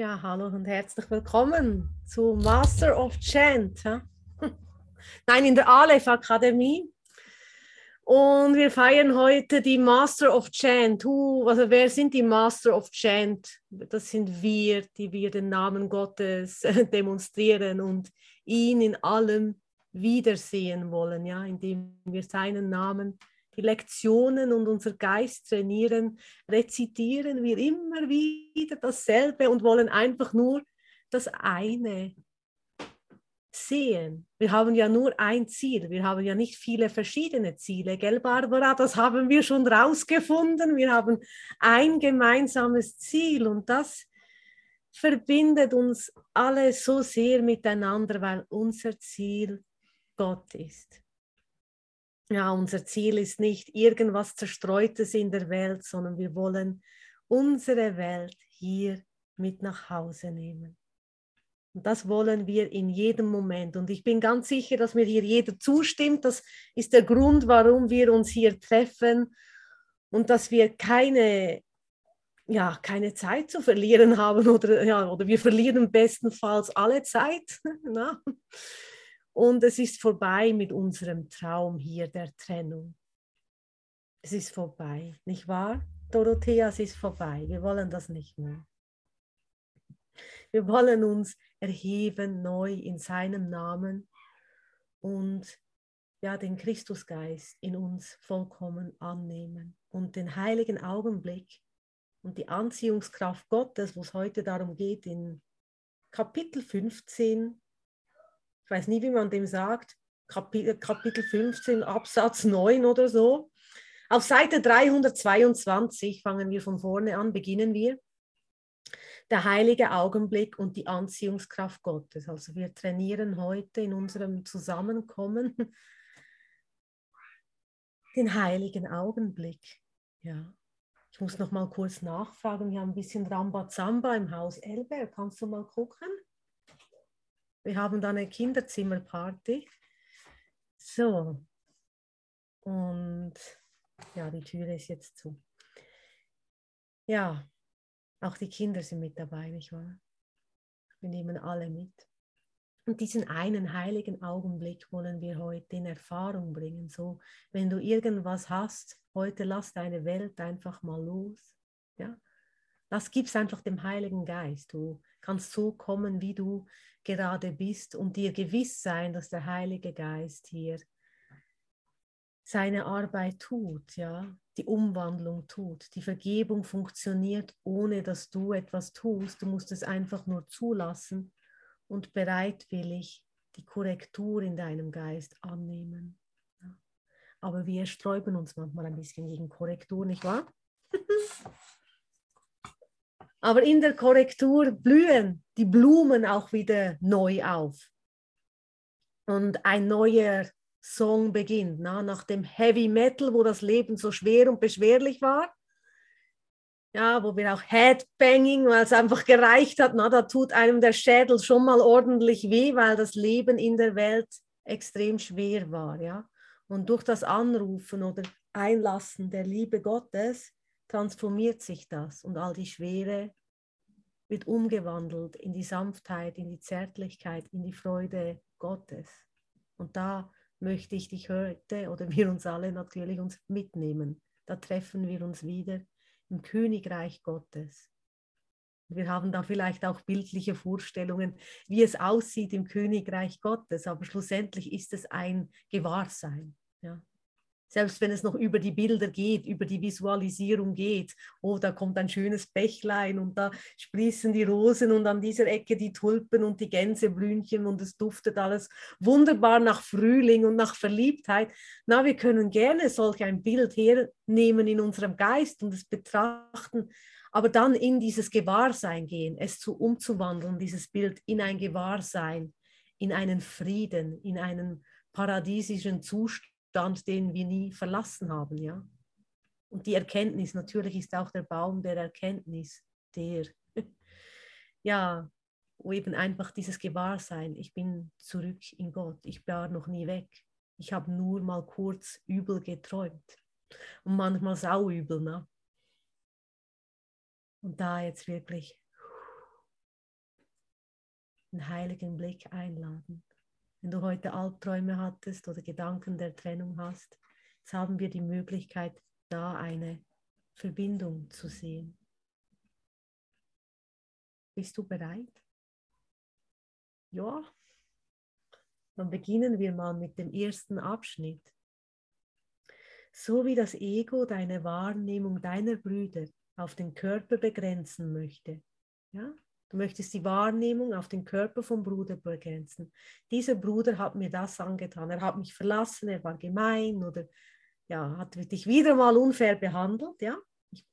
Ja, hallo und herzlich willkommen zu Master of Chant. Nein, in der Aleph Akademie. Und wir feiern heute die Master of Chant. Also wer sind die Master of Chant? Das sind wir, die wir den Namen Gottes demonstrieren und ihn in allem wiedersehen wollen, ja, indem wir seinen Namen die Lektionen und unser Geist trainieren, rezitieren wir immer wieder dasselbe und wollen einfach nur das eine sehen. Wir haben ja nur ein Ziel. Wir haben ja nicht viele verschiedene Ziele, gell, Barbara? Das haben wir schon rausgefunden. Wir haben ein gemeinsames Ziel und das verbindet uns alle so sehr miteinander, weil unser Ziel Gott ist ja, unser Ziel ist nicht irgendwas Zerstreutes in der Welt, sondern wir wollen unsere Welt hier mit nach Hause nehmen. Und das wollen wir in jedem Moment. Und ich bin ganz sicher, dass mir hier jeder zustimmt. Das ist der Grund, warum wir uns hier treffen und dass wir keine, ja, keine Zeit zu verlieren haben oder, ja, oder wir verlieren bestenfalls alle Zeit. Und es ist vorbei mit unserem Traum hier der Trennung. Es ist vorbei, nicht wahr? Dorothea, es ist vorbei. Wir wollen das nicht mehr. Wir wollen uns erheben neu in seinem Namen und ja, den Christusgeist in uns vollkommen annehmen und den heiligen Augenblick und die Anziehungskraft Gottes, wo es heute darum geht, in Kapitel 15 ich weiß nie, wie man dem sagt, Kapitel, Kapitel 15, Absatz 9 oder so. Auf Seite 322 fangen wir von vorne an, beginnen wir. Der heilige Augenblick und die Anziehungskraft Gottes. Also wir trainieren heute in unserem Zusammenkommen den heiligen Augenblick. Ja. Ich muss noch mal kurz nachfragen. Wir haben ein bisschen Rambazamba im Haus Elber. Kannst du mal gucken? Wir haben dann eine Kinderzimmerparty. So. Und ja, die Tür ist jetzt zu. Ja, auch die Kinder sind mit dabei, nicht wahr? Wir nehmen alle mit. Und diesen einen heiligen Augenblick wollen wir heute in Erfahrung bringen. So, wenn du irgendwas hast, heute lass deine Welt einfach mal los. Ja? Das gibst einfach dem Heiligen Geist. Du kannst so kommen, wie du gerade bist und dir gewiss sein, dass der Heilige Geist hier seine Arbeit tut, ja, die Umwandlung tut. Die Vergebung funktioniert, ohne dass du etwas tust. Du musst es einfach nur zulassen und bereitwillig die Korrektur in deinem Geist annehmen. Aber wir sträuben uns manchmal ein bisschen gegen Korrektur, nicht wahr? Aber in der Korrektur blühen die Blumen auch wieder neu auf. Und ein neuer Song beginnt. Na, nach dem Heavy Metal, wo das Leben so schwer und beschwerlich war. Ja, wo wir auch Headbanging, weil es einfach gereicht hat, na, da tut einem der Schädel schon mal ordentlich weh, weil das Leben in der Welt extrem schwer war. Ja? Und durch das Anrufen oder Einlassen der Liebe Gottes transformiert sich das und all die Schwere wird umgewandelt in die Sanftheit, in die Zärtlichkeit, in die Freude Gottes. Und da möchte ich dich heute oder wir uns alle natürlich uns mitnehmen. Da treffen wir uns wieder im Königreich Gottes. Wir haben da vielleicht auch bildliche Vorstellungen, wie es aussieht im Königreich Gottes, aber schlussendlich ist es ein Gewahrsein. Ja selbst wenn es noch über die Bilder geht, über die Visualisierung geht. Oh, da kommt ein schönes Bächlein und da sprießen die Rosen und an dieser Ecke die Tulpen und die Gänseblümchen und es duftet alles wunderbar nach Frühling und nach Verliebtheit. Na, wir können gerne solch ein Bild hernehmen in unserem Geist und es betrachten, aber dann in dieses Gewahrsein gehen, es zu umzuwandeln, dieses Bild in ein Gewahrsein, in einen Frieden, in einen paradiesischen Zustand Stand, den wir nie verlassen haben, ja. Und die Erkenntnis, natürlich ist auch der Baum der Erkenntnis der, ja, wo eben einfach dieses Gewahrsein, ich bin zurück in Gott, ich war noch nie weg. Ich habe nur mal kurz übel geträumt. Und manchmal sauübel, ne? Und da jetzt wirklich den heiligen Blick einladen. Wenn du heute Albträume hattest oder Gedanken der Trennung hast, jetzt haben wir die Möglichkeit, da eine Verbindung zu sehen. Bist du bereit? Ja. Dann beginnen wir mal mit dem ersten Abschnitt. So wie das Ego deine Wahrnehmung deiner Brüder auf den Körper begrenzen möchte. Ja? Du möchtest die Wahrnehmung auf den Körper vom Bruder begrenzen. Dieser Bruder hat mir das angetan. Er hat mich verlassen, er war gemein oder ja, hat dich wieder mal unfair behandelt. Ja? Ich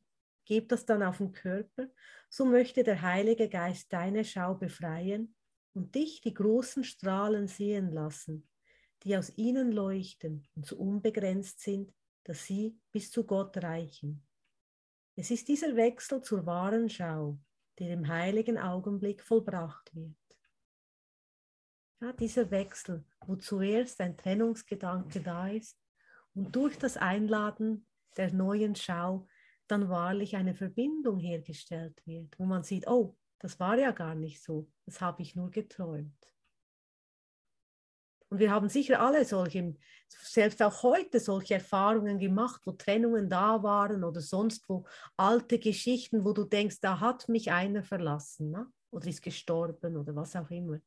gebe das dann auf den Körper. So möchte der Heilige Geist deine Schau befreien und dich die großen Strahlen sehen lassen, die aus ihnen leuchten und so unbegrenzt sind, dass sie bis zu Gott reichen. Es ist dieser Wechsel zur wahren Schau, der im heiligen Augenblick vollbracht wird. Ja, dieser Wechsel, wo zuerst ein Trennungsgedanke da ist und durch das Einladen der neuen Schau dann wahrlich eine Verbindung hergestellt wird, wo man sieht, oh, das war ja gar nicht so, das habe ich nur geträumt. Und wir haben sicher alle solche, selbst auch heute solche Erfahrungen gemacht, wo Trennungen da waren oder sonst wo alte Geschichten, wo du denkst, da hat mich einer verlassen ne? oder ist gestorben oder was auch immer.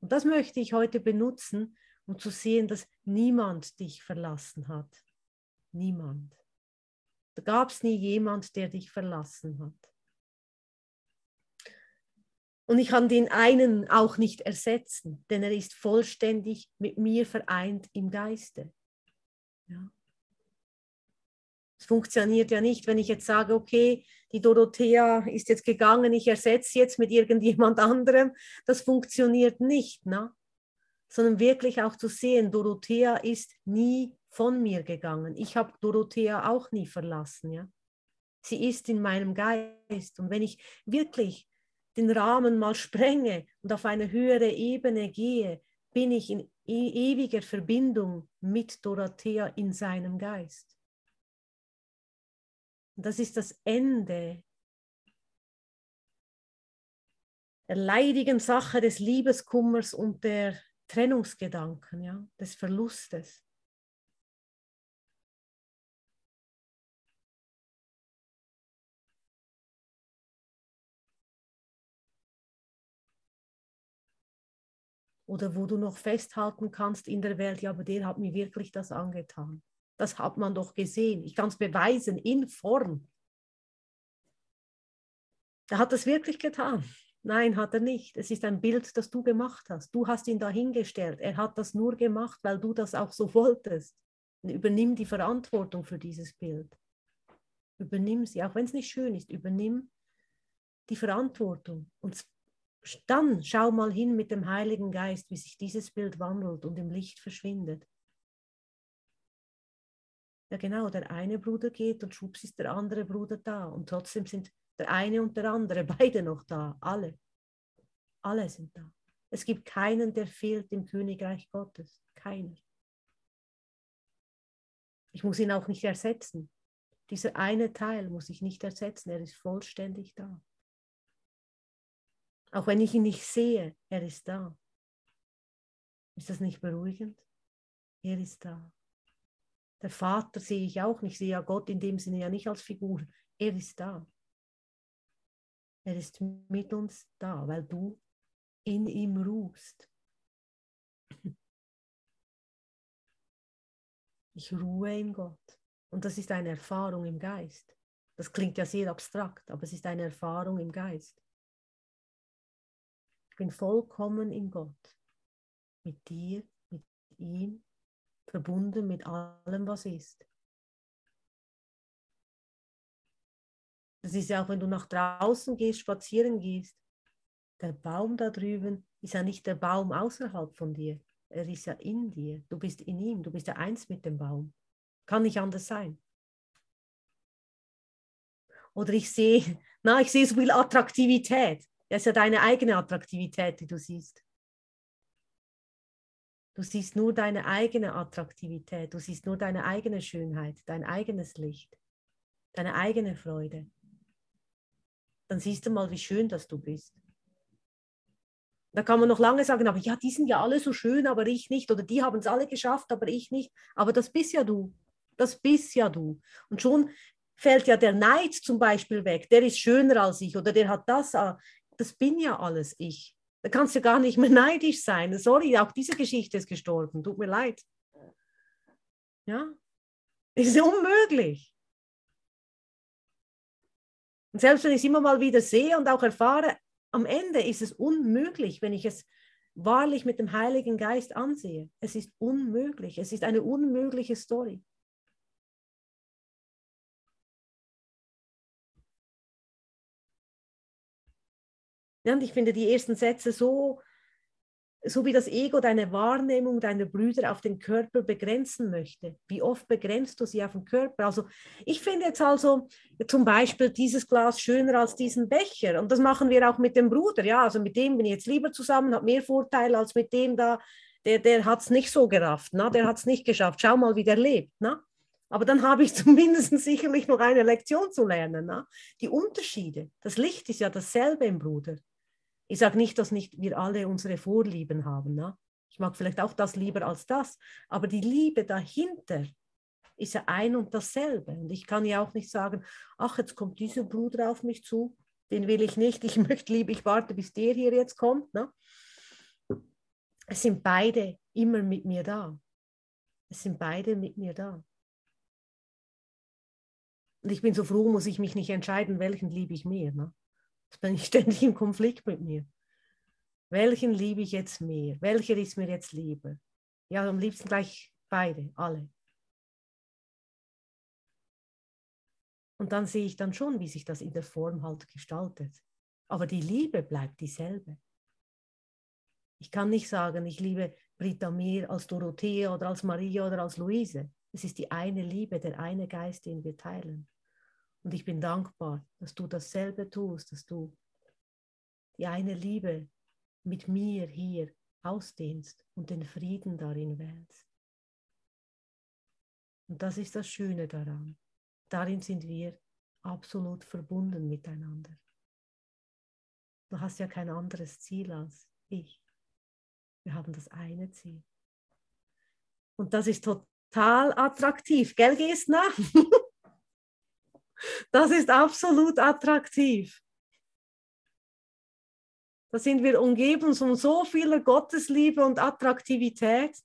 Und das möchte ich heute benutzen, um zu sehen, dass niemand dich verlassen hat. Niemand. Da gab es nie jemand, der dich verlassen hat. Und ich kann den einen auch nicht ersetzen, denn er ist vollständig mit mir vereint im Geiste. Ja. Es funktioniert ja nicht, wenn ich jetzt sage, okay, die Dorothea ist jetzt gegangen, ich ersetze jetzt mit irgendjemand anderem. Das funktioniert nicht, ne? sondern wirklich auch zu sehen, Dorothea ist nie von mir gegangen. Ich habe Dorothea auch nie verlassen. Ja? Sie ist in meinem Geist. Und wenn ich wirklich den Rahmen mal sprenge und auf eine höhere Ebene gehe, bin ich in e ewiger Verbindung mit Dorothea in seinem Geist. Und das ist das Ende der leidigen Sache des Liebeskummers und der Trennungsgedanken, ja, des Verlustes. Oder wo du noch festhalten kannst in der Welt, ja, aber der hat mir wirklich das angetan. Das hat man doch gesehen. Ich kann es beweisen in Form. Er hat das wirklich getan. Nein, hat er nicht. Es ist ein Bild, das du gemacht hast. Du hast ihn dahingestellt. Er hat das nur gemacht, weil du das auch so wolltest. Übernimm die Verantwortung für dieses Bild. Übernimm sie, auch wenn es nicht schön ist. Übernimm die Verantwortung und dann schau mal hin mit dem Heiligen Geist, wie sich dieses Bild wandelt und im Licht verschwindet. Ja genau, der eine Bruder geht und schwupps ist der andere Bruder da und trotzdem sind der eine und der andere beide noch da, alle. Alle sind da. Es gibt keinen, der fehlt im Königreich Gottes. Keiner. Ich muss ihn auch nicht ersetzen. Dieser eine Teil muss ich nicht ersetzen. Er ist vollständig da. Auch wenn ich ihn nicht sehe, er ist da. Ist das nicht beruhigend? Er ist da. Der Vater sehe ich auch nicht, ich sehe ja Gott in dem Sinne ja nicht als Figur. Er ist da. Er ist mit uns da, weil du in ihm ruhst. Ich ruhe in Gott. Und das ist eine Erfahrung im Geist. Das klingt ja sehr abstrakt, aber es ist eine Erfahrung im Geist bin vollkommen in Gott, mit dir, mit ihm, verbunden mit allem, was ist. Das ist ja auch, wenn du nach draußen gehst, spazieren gehst, der Baum da drüben ist ja nicht der Baum außerhalb von dir. Er ist ja in dir. Du bist in ihm. Du bist ja eins mit dem Baum. Kann nicht anders sein. Oder ich sehe, na, ich sehe so viel Attraktivität. Das ist ja deine eigene Attraktivität, die du siehst. Du siehst nur deine eigene Attraktivität, du siehst nur deine eigene Schönheit, dein eigenes Licht, deine eigene Freude. Dann siehst du mal, wie schön das du bist. Da kann man noch lange sagen, aber ja, die sind ja alle so schön, aber ich nicht. Oder die haben es alle geschafft, aber ich nicht. Aber das bist ja du. Das bist ja du. Und schon fällt ja der Neid zum Beispiel weg. Der ist schöner als ich oder der hat das. Das bin ja alles ich. Da kannst du gar nicht mehr neidisch sein. Sorry, auch diese Geschichte ist gestorben. Tut mir leid. Ja, ist unmöglich. Und selbst wenn ich es immer mal wieder sehe und auch erfahre, am Ende ist es unmöglich, wenn ich es wahrlich mit dem Heiligen Geist ansehe. Es ist unmöglich. Es ist eine unmögliche Story. Ja, und ich finde die ersten Sätze so so wie das Ego deine Wahrnehmung deiner Brüder auf den Körper begrenzen möchte. Wie oft begrenzt du sie auf den Körper? Also ich finde jetzt also zum Beispiel dieses Glas schöner als diesen Becher. Und das machen wir auch mit dem Bruder. Ja, also mit dem bin ich jetzt lieber zusammen, habe mehr Vorteile als mit dem da. Der, der hat es nicht so gerafft, na? der hat es nicht geschafft. Schau mal, wie der lebt. Na? Aber dann habe ich zumindest sicherlich noch eine Lektion zu lernen. Na? Die Unterschiede. Das Licht ist ja dasselbe im Bruder. Ich sage nicht, dass nicht wir alle unsere Vorlieben haben. Ne? Ich mag vielleicht auch das lieber als das, aber die Liebe dahinter ist ja ein und dasselbe. Und ich kann ja auch nicht sagen, ach, jetzt kommt dieser Bruder auf mich zu, den will ich nicht, ich möchte lieber, ich warte, bis der hier jetzt kommt. Ne? Es sind beide immer mit mir da. Es sind beide mit mir da. Und ich bin so froh, muss ich mich nicht entscheiden, welchen liebe ich mehr. Ne? Jetzt bin ich ständig im Konflikt mit mir. Welchen liebe ich jetzt mehr? Welcher ist mir jetzt lieber? Ja, am liebsten gleich beide, alle. Und dann sehe ich dann schon, wie sich das in der Form halt gestaltet. Aber die Liebe bleibt dieselbe. Ich kann nicht sagen, ich liebe Britta mehr als Dorothea oder als Maria oder als Luise. Es ist die eine Liebe, der eine Geist, den wir teilen. Und ich bin dankbar, dass du dasselbe tust, dass du die eine Liebe mit mir hier ausdehnst und den Frieden darin wählst. Und das ist das Schöne daran. Darin sind wir absolut verbunden miteinander. Du hast ja kein anderes Ziel als ich. Wir haben das eine Ziel. Und das ist total attraktiv, gell, Gestner? Das ist absolut attraktiv. Da sind wir umgeben von so vieler Gottesliebe und Attraktivität,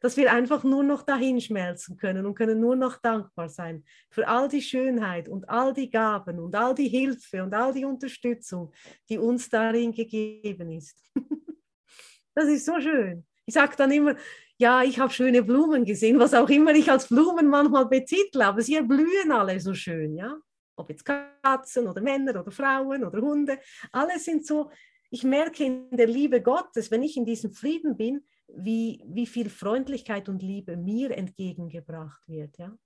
dass wir einfach nur noch dahin schmelzen können und können nur noch dankbar sein für all die Schönheit und all die Gaben und all die Hilfe und all die Unterstützung, die uns darin gegeben ist. Das ist so schön. Ich sage dann immer, ja, ich habe schöne Blumen gesehen, was auch immer ich als Blumen manchmal betitle, aber sie blühen alle so schön, ja. Ob jetzt Katzen oder Männer oder Frauen oder Hunde, alle sind so, ich merke in der Liebe Gottes, wenn ich in diesem Frieden bin, wie, wie viel Freundlichkeit und Liebe mir entgegengebracht wird, ja.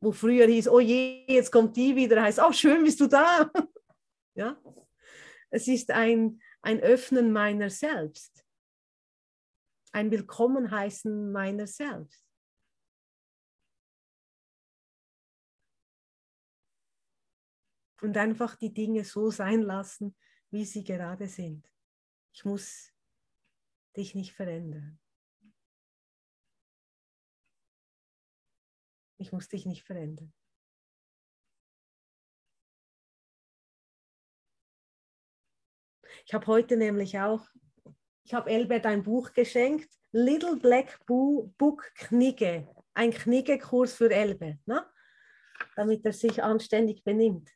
Wo früher hieß, oh je, jetzt kommt die wieder, heißt, oh schön, bist du da. ja. Es ist ein, ein Öffnen meiner selbst ein Willkommenheißen meiner selbst. Und einfach die Dinge so sein lassen, wie sie gerade sind. Ich muss dich nicht verändern. Ich muss dich nicht verändern. Ich habe heute nämlich auch ich habe Elbert ein Buch geschenkt, Little Black Book Knigge, ein Kniggekurs für Elbert, ne? damit er sich anständig benimmt.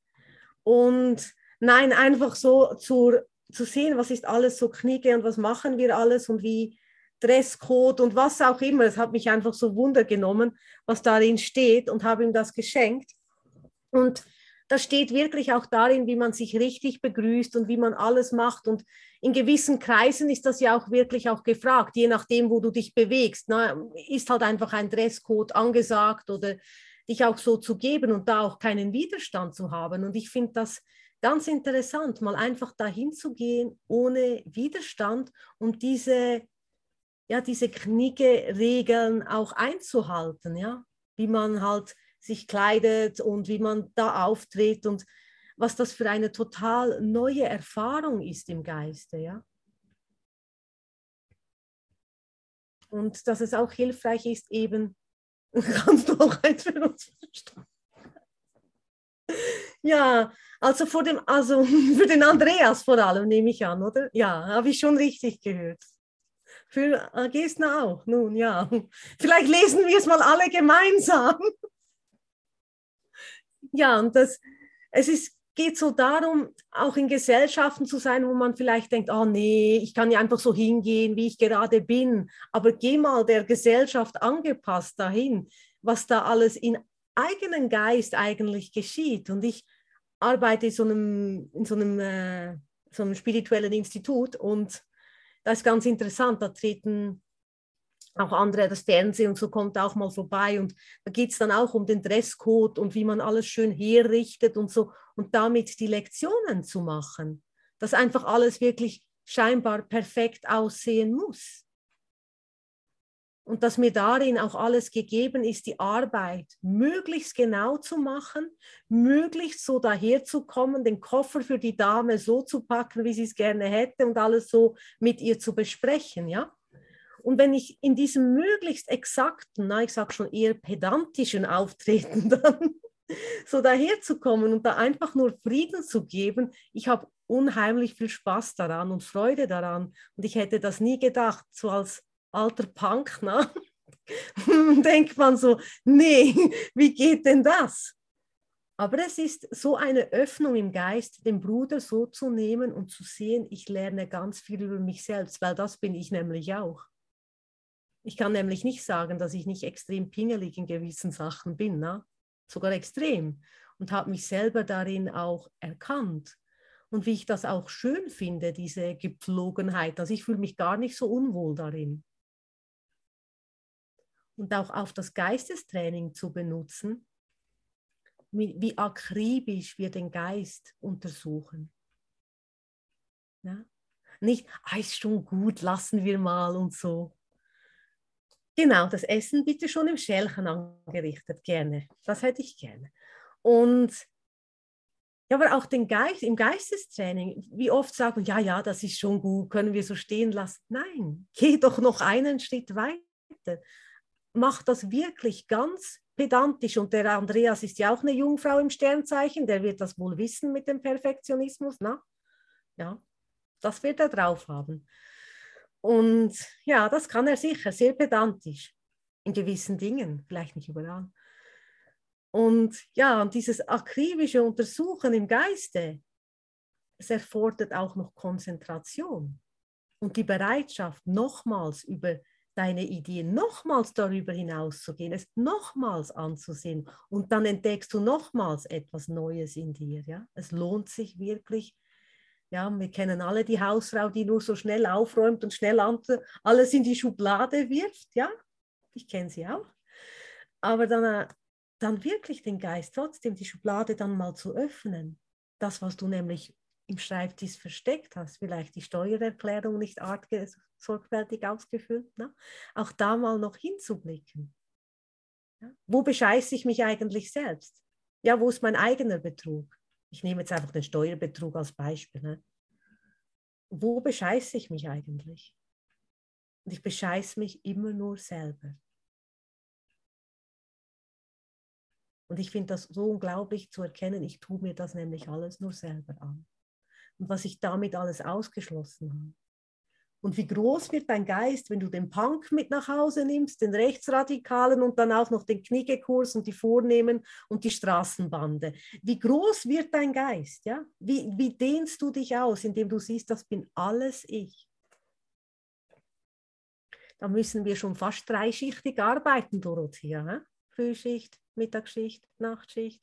Und nein, einfach so zur, zu sehen, was ist alles so Knigge und was machen wir alles und wie Dresscode und was auch immer. Es hat mich einfach so Wunder genommen, was darin steht und habe ihm das geschenkt. Und das steht wirklich auch darin, wie man sich richtig begrüßt und wie man alles macht. Und in gewissen Kreisen ist das ja auch wirklich auch gefragt, je nachdem, wo du dich bewegst. Ne? Ist halt einfach ein Dresscode angesagt oder dich auch so zu geben und da auch keinen Widerstand zu haben. Und ich finde das ganz interessant, mal einfach dahin zu gehen ohne Widerstand und diese, ja, diese Kniege-Regeln auch einzuhalten, ja, wie man halt sich kleidet und wie man da auftritt. Und was das für eine total neue Erfahrung ist im Geiste, ja. Und dass es auch hilfreich ist, eben, kannst du auch eins für uns verstehen. Ja, also, vor dem, also für den Andreas vor allem nehme ich an, oder? Ja, habe ich schon richtig gehört. Für Gesna auch, nun ja. Vielleicht lesen wir es mal alle gemeinsam. Ja, und das, es ist, geht so darum, auch in Gesellschaften zu sein, wo man vielleicht denkt, oh nee, ich kann ja einfach so hingehen, wie ich gerade bin. Aber geh mal der Gesellschaft angepasst dahin, was da alles in eigenen Geist eigentlich geschieht. Und ich arbeite in so einem, in so einem, äh, so einem spirituellen Institut und das ist ganz interessant, da treten auch andere, das Fernsehen und so kommt auch mal vorbei und da geht es dann auch um den Dresscode und wie man alles schön herrichtet und so und damit die Lektionen zu machen, dass einfach alles wirklich scheinbar perfekt aussehen muss und dass mir darin auch alles gegeben ist, die Arbeit möglichst genau zu machen, möglichst so daherzukommen, den Koffer für die Dame so zu packen, wie sie es gerne hätte und alles so mit ihr zu besprechen, ja. Und wenn ich in diesem möglichst exakten, na, ich sage schon eher pedantischen Auftreten dann so daherzukommen und da einfach nur Frieden zu geben, ich habe unheimlich viel Spaß daran und Freude daran. Und ich hätte das nie gedacht, so als alter Punk, ne? denkt man so, nee, wie geht denn das? Aber es ist so eine Öffnung im Geist, den Bruder so zu nehmen und zu sehen, ich lerne ganz viel über mich selbst, weil das bin ich nämlich auch. Ich kann nämlich nicht sagen, dass ich nicht extrem pingelig in gewissen Sachen bin, ne? sogar extrem, und habe mich selber darin auch erkannt. Und wie ich das auch schön finde, diese Gepflogenheit. Also ich fühle mich gar nicht so unwohl darin und auch auf das Geistestraining zu benutzen, wie, wie akribisch wir den Geist untersuchen. Ja? Nicht, ah, ist schon gut, lassen wir mal und so. Genau, das Essen bitte schon im Schälchen angerichtet, gerne. Das hätte ich gerne. Und ja, aber auch den Geist, im Geistestraining, wie oft sagen, ja, ja, das ist schon gut, können wir so stehen lassen. Nein, geh doch noch einen Schritt weiter macht das wirklich ganz pedantisch. Und der Andreas ist ja auch eine Jungfrau im Sternzeichen, der wird das wohl wissen mit dem Perfektionismus. Na? Ja, das wird er drauf haben. Und ja, das kann er sicher, sehr pedantisch in gewissen Dingen, vielleicht nicht überall. Und ja, und dieses akribische Untersuchen im Geiste, es erfordert auch noch Konzentration und die Bereitschaft, nochmals über deine Ideen nochmals darüber hinaus zu gehen, es nochmals anzusehen und dann entdeckst du nochmals etwas Neues in dir. Ja? Es lohnt sich wirklich. Ja, wir kennen alle die Hausfrau, die nur so schnell aufräumt und schnell alles in die Schublade wirft. Ja, ich kenne sie auch. Aber dann, äh, dann wirklich den Geist trotzdem die Schublade dann mal zu öffnen. Das, was du nämlich im Schreibtisch versteckt hast, vielleicht die Steuererklärung nicht sorgfältig ausgefüllt, ne? auch da mal noch hinzublicken. Ja? Wo bescheiße ich mich eigentlich selbst? Ja, wo ist mein eigener Betrug? Ich nehme jetzt einfach den Steuerbetrug als Beispiel. Ne? Wo bescheiße ich mich eigentlich? Und ich bescheiße mich immer nur selber. Und ich finde das so unglaublich zu erkennen, ich tue mir das nämlich alles nur selber an und was ich damit alles ausgeschlossen habe. Und wie groß wird dein Geist, wenn du den Punk mit nach Hause nimmst, den Rechtsradikalen und dann auch noch den Knickekurs und die Vornehmen und die Straßenbande? Wie groß wird dein Geist? Ja? Wie, wie dehnst du dich aus, indem du siehst, das bin alles ich? Da müssen wir schon fast dreischichtig arbeiten, Dorothea. He? Frühschicht, Mittagsschicht, Nachtschicht.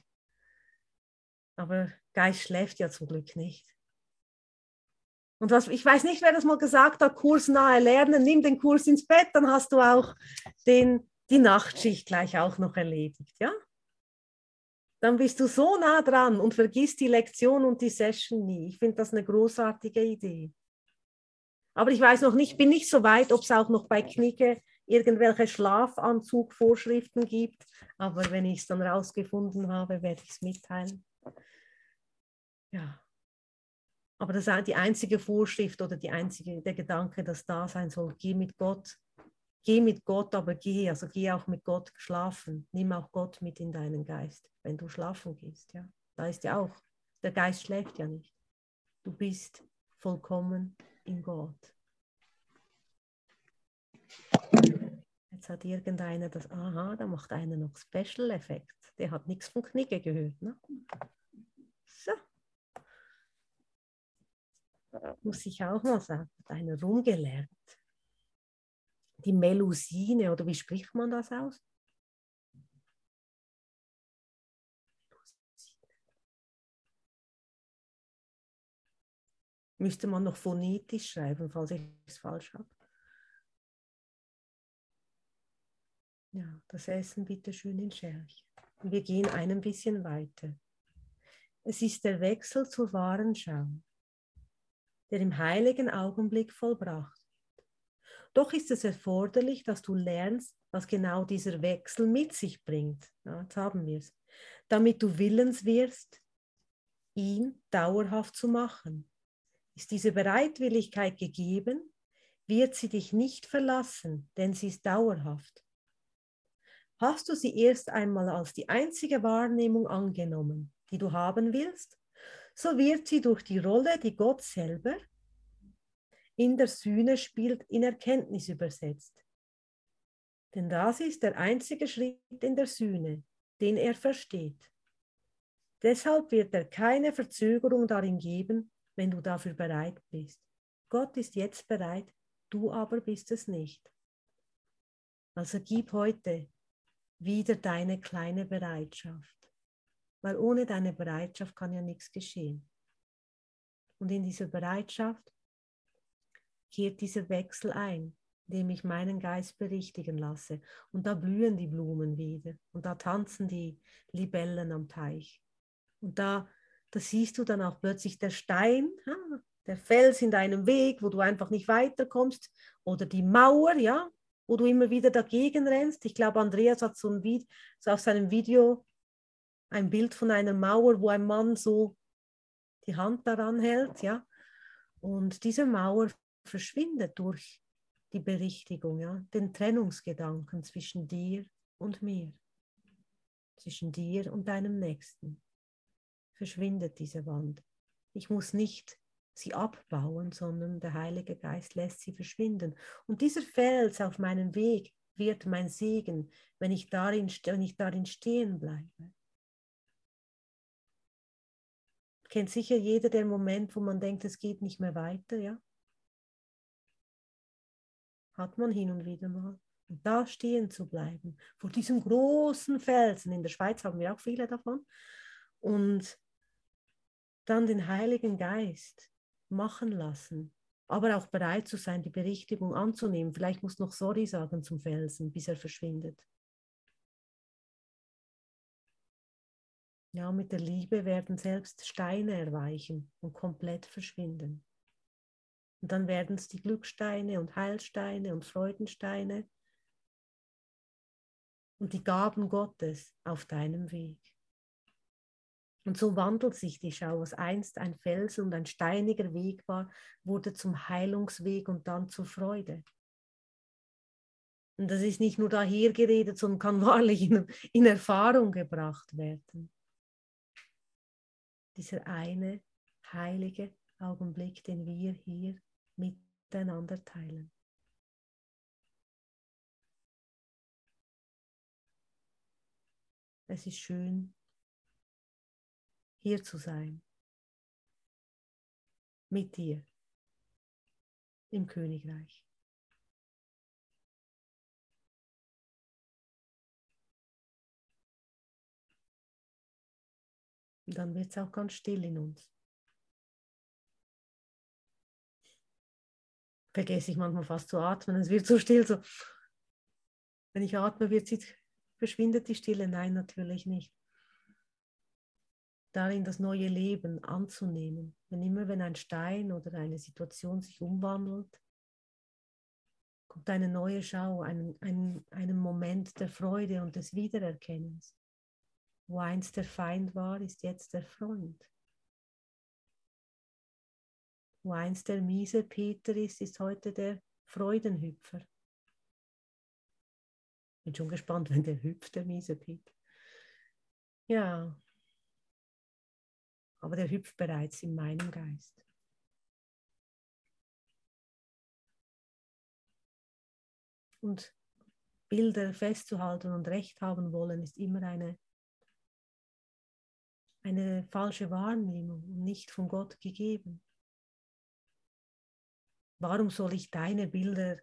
Aber Geist schläft ja zum Glück nicht. Und was, ich weiß nicht, wer das mal gesagt hat, kursnahe Lernen, nimm den Kurs ins Bett, dann hast du auch den, die Nachtschicht gleich auch noch erledigt, ja? Dann bist du so nah dran und vergisst die Lektion und die Session nie. Ich finde das eine großartige Idee. Aber ich weiß noch nicht, bin nicht so weit, ob es auch noch bei Knicke irgendwelche Schlafanzugvorschriften gibt. Aber wenn ich es dann rausgefunden habe, werde ich es mitteilen. Ja. Aber das ist die einzige Vorschrift oder die einzige, der Gedanke, das da sein soll. Geh mit Gott. Geh mit Gott, aber geh, also geh auch mit Gott schlafen. Nimm auch Gott mit in deinen Geist, wenn du schlafen gehst. Ja. Da ist ja auch, der Geist schläft ja nicht. Du bist vollkommen in Gott. Jetzt hat irgendeiner das, aha, da macht einer noch Special Effekt. Der hat nichts von Knicke gehört. Ne? So. Muss ich auch mal sagen, hat einer rumgelernt. Die Melusine, oder wie spricht man das aus? Müsste man noch phonetisch schreiben, falls ich es falsch habe. Ja, das Essen bitte schön in Scherch. Wir gehen ein bisschen weiter. Es ist der Wechsel zur wahren Schau, der im heiligen Augenblick vollbracht. Doch ist es erforderlich, dass du lernst, was genau dieser Wechsel mit sich bringt. Ja, jetzt haben wir es. Damit du willens wirst, ihn dauerhaft zu machen. Ist diese Bereitwilligkeit gegeben, wird sie dich nicht verlassen, denn sie ist dauerhaft. Hast du sie erst einmal als die einzige Wahrnehmung angenommen, die du haben willst, so wird sie durch die Rolle, die Gott selber in der Sühne spielt, in Erkenntnis übersetzt. Denn das ist der einzige Schritt in der Sühne, den er versteht. Deshalb wird er keine Verzögerung darin geben, wenn du dafür bereit bist. Gott ist jetzt bereit, du aber bist es nicht. Also gib heute wieder deine kleine Bereitschaft. Weil ohne deine Bereitschaft kann ja nichts geschehen. Und in dieser Bereitschaft kehrt dieser Wechsel ein, indem ich meinen Geist berichtigen lasse. Und da blühen die Blumen wieder. Und da tanzen die Libellen am Teich. Und da, da siehst du dann auch plötzlich der Stein, der Fels in deinem Weg, wo du einfach nicht weiterkommst, oder die Mauer, ja, wo du immer wieder dagegen rennst. Ich glaube, Andreas hat so, ein Video, so auf seinem Video ein Bild von einer Mauer, wo ein Mann so die Hand daran hält, ja. Und diese Mauer verschwindet durch die Berichtigung, ja, den Trennungsgedanken zwischen dir und mir, zwischen dir und deinem Nächsten. Verschwindet diese Wand. Ich muss nicht sie abbauen, sondern der Heilige Geist lässt sie verschwinden. Und dieser Fels auf meinem Weg wird mein Segen, wenn ich darin, wenn ich darin stehen bleibe. Kennt sicher jeder den Moment, wo man denkt, es geht nicht mehr weiter, ja? Hat man hin und wieder mal. Und da stehen zu bleiben, vor diesem großen Felsen. In der Schweiz haben wir auch viele davon. Und dann den Heiligen Geist machen lassen, aber auch bereit zu sein, die Berichtigung anzunehmen. Vielleicht muss noch Sorry sagen zum Felsen, bis er verschwindet. Ja, mit der Liebe werden selbst Steine erweichen und komplett verschwinden. Und dann werden es die Glücksteine und Heilsteine und Freudensteine und die Gaben Gottes auf deinem Weg. Und so wandelt sich die Schau, was einst ein Felsen und ein steiniger Weg war, wurde zum Heilungsweg und dann zur Freude. Und das ist nicht nur daher geredet, sondern kann wahrlich in, in Erfahrung gebracht werden. Dieser eine heilige Augenblick, den wir hier miteinander teilen. Es ist schön, hier zu sein. Mit dir im Königreich. Dann wird es auch ganz still in uns. Vergesse ich manchmal fast zu atmen, es wird so still, so. Wenn ich atme, wird sie, verschwindet die Stille. Nein, natürlich nicht darin das neue Leben anzunehmen. Wenn immer wenn ein Stein oder eine Situation sich umwandelt, kommt eine neue Schau, ein, ein, einen Moment der Freude und des Wiedererkennens. Wo einst der Feind war, ist jetzt der Freund. Wo einst der miese Peter ist, ist heute der Freudenhüpfer. Bin schon gespannt, wenn der hüpft, der miese Peter. Ja, aber der hüpft bereits in meinem Geist. Und Bilder festzuhalten und recht haben wollen, ist immer eine, eine falsche Wahrnehmung und nicht von Gott gegeben. Warum soll ich deine Bilder,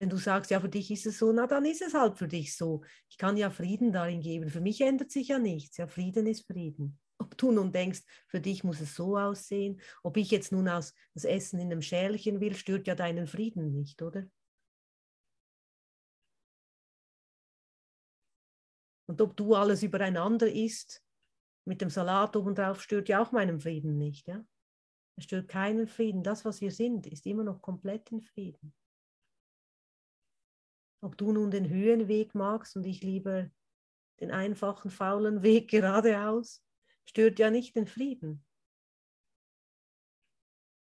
wenn du sagst, ja, für dich ist es so, na dann ist es halt für dich so. Ich kann ja Frieden darin geben. Für mich ändert sich ja nichts. Ja, Frieden ist Frieden. Ob du nun denkst, für dich muss es so aussehen, ob ich jetzt nun aus das Essen in einem Schälchen will, stört ja deinen Frieden nicht, oder? Und ob du alles übereinander isst, mit dem Salat obendrauf, stört ja auch meinen Frieden nicht. Ja? Es stört keinen Frieden. Das, was wir sind, ist immer noch komplett in Frieden. Ob du nun den Höhenweg magst und ich lieber den einfachen, faulen Weg geradeaus, stört ja nicht den Frieden.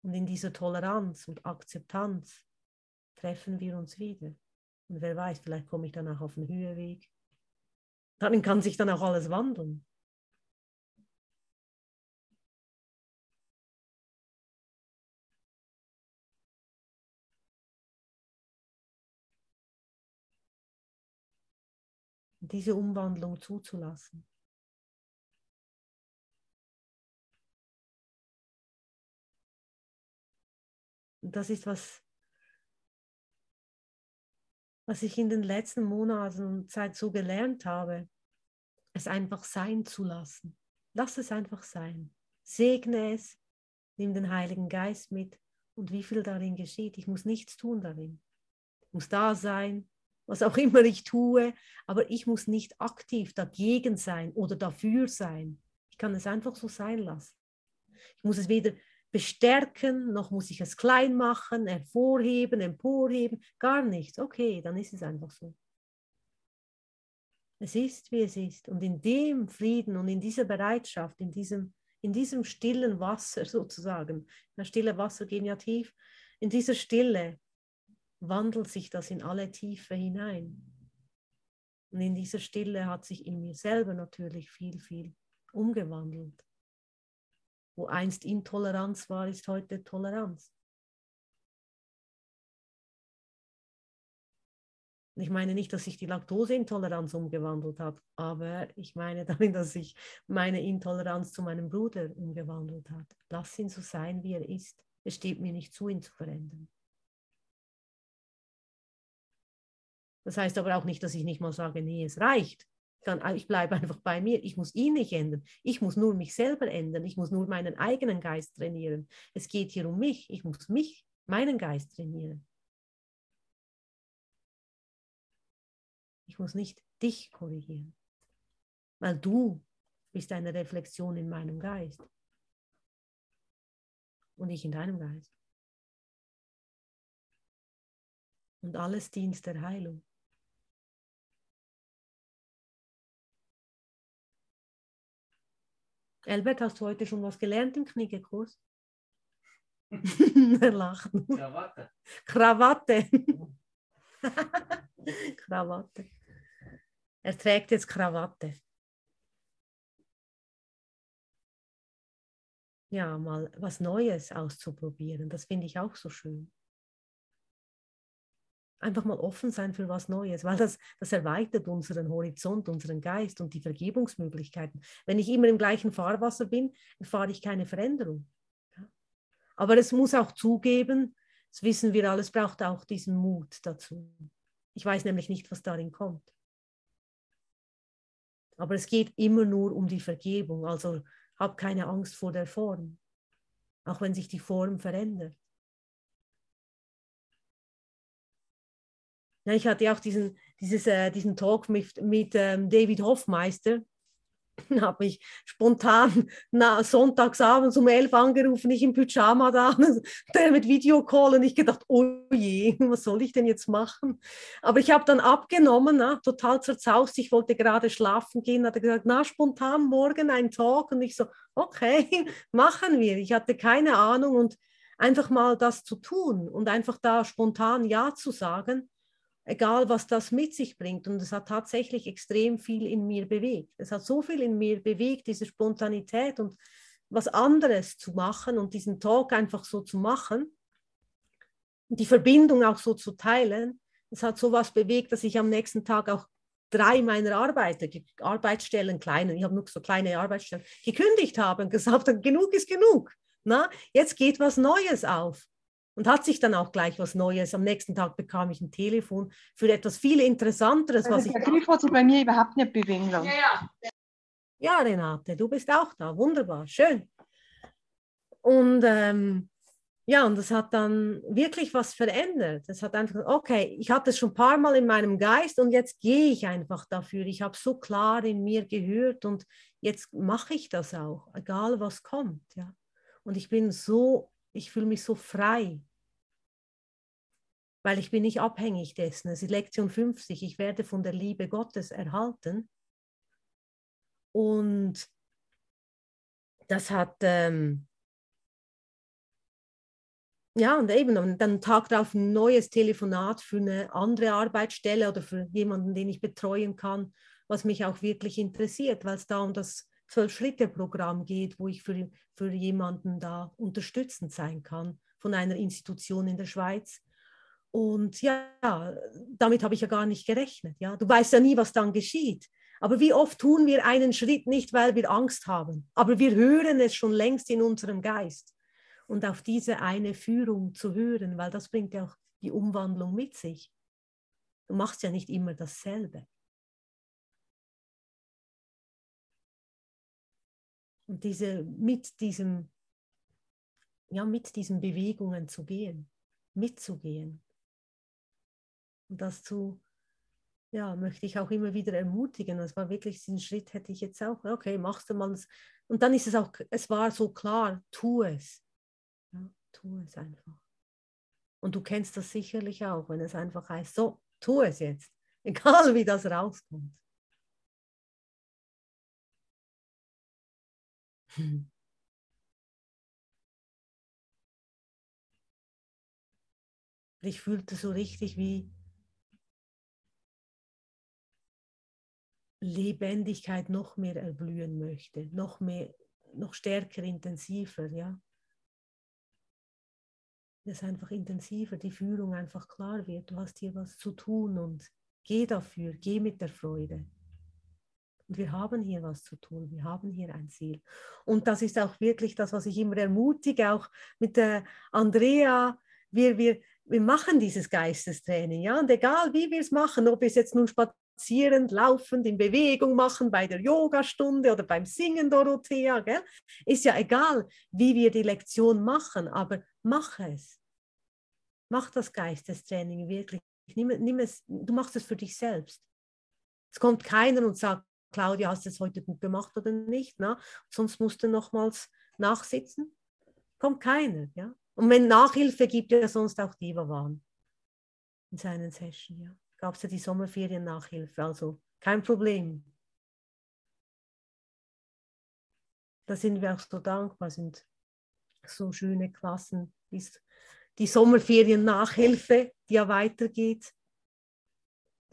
Und in dieser Toleranz und Akzeptanz treffen wir uns wieder. Und wer weiß, vielleicht komme ich dann auch auf den Höheweg Darin kann sich dann auch alles wandeln. Diese Umwandlung zuzulassen. Das ist was, was ich in den letzten Monaten und Zeit so gelernt habe es einfach sein zu lassen. Lass es einfach sein. Segne es, nimm den Heiligen Geist mit und wie viel darin geschieht. Ich muss nichts tun darin. Ich muss da sein, was auch immer ich tue, aber ich muss nicht aktiv dagegen sein oder dafür sein. Ich kann es einfach so sein lassen. Ich muss es weder bestärken, noch muss ich es klein machen, hervorheben, emporheben, gar nichts. Okay, dann ist es einfach so. Es ist, wie es ist. Und in dem Frieden und in dieser Bereitschaft, in diesem, in diesem stillen Wasser sozusagen, das stille Wasser geniativ, in dieser Stille wandelt sich das in alle Tiefe hinein. Und in dieser Stille hat sich in mir selber natürlich viel, viel umgewandelt. Wo einst Intoleranz war, ist heute Toleranz. Ich meine nicht, dass sich die Laktoseintoleranz umgewandelt hat, aber ich meine damit, dass sich meine Intoleranz zu meinem Bruder umgewandelt hat. Lass ihn so sein, wie er ist. Es steht mir nicht zu, ihn zu verändern. Das heißt aber auch nicht, dass ich nicht mal sage, nee, es reicht. Ich bleibe einfach bei mir. Ich muss ihn nicht ändern. Ich muss nur mich selber ändern. Ich muss nur meinen eigenen Geist trainieren. Es geht hier um mich. Ich muss mich, meinen Geist trainieren. Ich muss nicht dich korrigieren, weil du bist eine Reflexion in meinem Geist und ich in deinem Geist. Und alles dient der Heilung. Albert, hast du heute schon was gelernt im Kniegekurs? er lacht. Krawatte. Krawatte. Krawatte. Er trägt jetzt Krawatte. Ja, mal was Neues auszuprobieren, das finde ich auch so schön. Einfach mal offen sein für was Neues, weil das, das erweitert unseren Horizont, unseren Geist und die Vergebungsmöglichkeiten. Wenn ich immer im gleichen Fahrwasser bin, erfahre ich keine Veränderung. Aber es muss auch zugeben, das wissen wir alles, braucht auch diesen Mut dazu. Ich weiß nämlich nicht, was darin kommt. Aber es geht immer nur um die Vergebung. Also hab keine Angst vor der Form, auch wenn sich die Form verändert. Ja, ich hatte auch diesen, dieses, äh, diesen Talk mit, mit ähm, David Hoffmeister habe mich spontan na, sonntagsabends um elf angerufen, ich im Pyjama da, der mit Videocall und ich gedacht, oh je, was soll ich denn jetzt machen? Aber ich habe dann abgenommen, na, total zerzaust, ich wollte gerade schlafen gehen, hat er gesagt, na, spontan morgen ein Talk und ich so, okay, machen wir. Ich hatte keine Ahnung und einfach mal das zu tun und einfach da spontan Ja zu sagen, egal was das mit sich bringt. Und es hat tatsächlich extrem viel in mir bewegt. Es hat so viel in mir bewegt, diese Spontanität und was anderes zu machen und diesen Talk einfach so zu machen, die Verbindung auch so zu teilen. Es hat so was bewegt, dass ich am nächsten Tag auch drei meiner Arbeiter, Arbeitsstellen, kleine, ich habe nur so kleine Arbeitsstellen, gekündigt habe und gesagt habe, genug ist genug. Na, jetzt geht was Neues auf. Und hat sich dann auch gleich was Neues. Am nächsten Tag bekam ich ein Telefon für etwas viel Interessanteres. Also was der Griff hat sich bei mir überhaupt nicht bewegen lassen. Ja, ja. ja, Renate, du bist auch da. Wunderbar, schön. Und ähm, ja, und das hat dann wirklich was verändert. Es hat einfach, okay, ich hatte es schon ein paar Mal in meinem Geist und jetzt gehe ich einfach dafür. Ich habe so klar in mir gehört und jetzt mache ich das auch, egal was kommt. Ja. Und ich bin so, ich fühle mich so frei, weil ich bin nicht abhängig dessen. Es ist Lektion 50, ich werde von der Liebe Gottes erhalten. Und das hat, ähm, ja, und eben dann Tag darauf ein neues Telefonat für eine andere Arbeitsstelle oder für jemanden, den ich betreuen kann, was mich auch wirklich interessiert, weil es da um das Zwölf-Schritte-Programm geht, wo ich für, für jemanden da unterstützend sein kann von einer Institution in der Schweiz. Und ja, damit habe ich ja gar nicht gerechnet. Ja? Du weißt ja nie, was dann geschieht. Aber wie oft tun wir einen Schritt nicht, weil wir Angst haben? Aber wir hören es schon längst in unserem Geist. Und auf diese eine Führung zu hören, weil das bringt ja auch die Umwandlung mit sich. Du machst ja nicht immer dasselbe. Und diese, mit, diesem, ja, mit diesen Bewegungen zu gehen, mitzugehen. Und das zu, ja, möchte ich auch immer wieder ermutigen. Das war wirklich, diesen Schritt hätte ich jetzt auch, okay, machst du mal. Und dann ist es auch, es war so klar, tu es. Ja, tu es einfach. Und du kennst das sicherlich auch, wenn es einfach heißt, so, tu es jetzt, egal wie das rauskommt. Hm. Ich fühlte so richtig, wie Lebendigkeit noch mehr erblühen möchte, noch mehr, noch stärker, intensiver, ja. Dass einfach intensiver die Führung einfach klar wird. Du hast hier was zu tun und geh dafür, geh mit der Freude. Und wir haben hier was zu tun, wir haben hier ein Ziel. Und das ist auch wirklich das, was ich immer ermutige, auch mit der Andrea. Wir, wir, wir machen dieses Geistestraining, ja, und egal wie wir es machen, ob wir es jetzt nun spazierend, laufend, in Bewegung machen, bei der Yogastunde oder beim Singen, Dorothea, gell? ist ja egal, wie wir die Lektion machen, aber mach es. Mach das Geistestraining wirklich. Nimm, nimm es, du machst es für dich selbst. Es kommt keiner und sagt, Claudia, hast du es heute gut gemacht oder nicht? Na? Sonst musst du nochmals nachsitzen. Kommt keiner. Ja? Und wenn Nachhilfe gibt, ja sonst auch Diva waren in seinen Session. Ja? Gab es ja die Sommerferien-Nachhilfe, also kein Problem. Da sind wir auch so dankbar, sind so schöne Klassen. Die Sommerferien-Nachhilfe, die ja weitergeht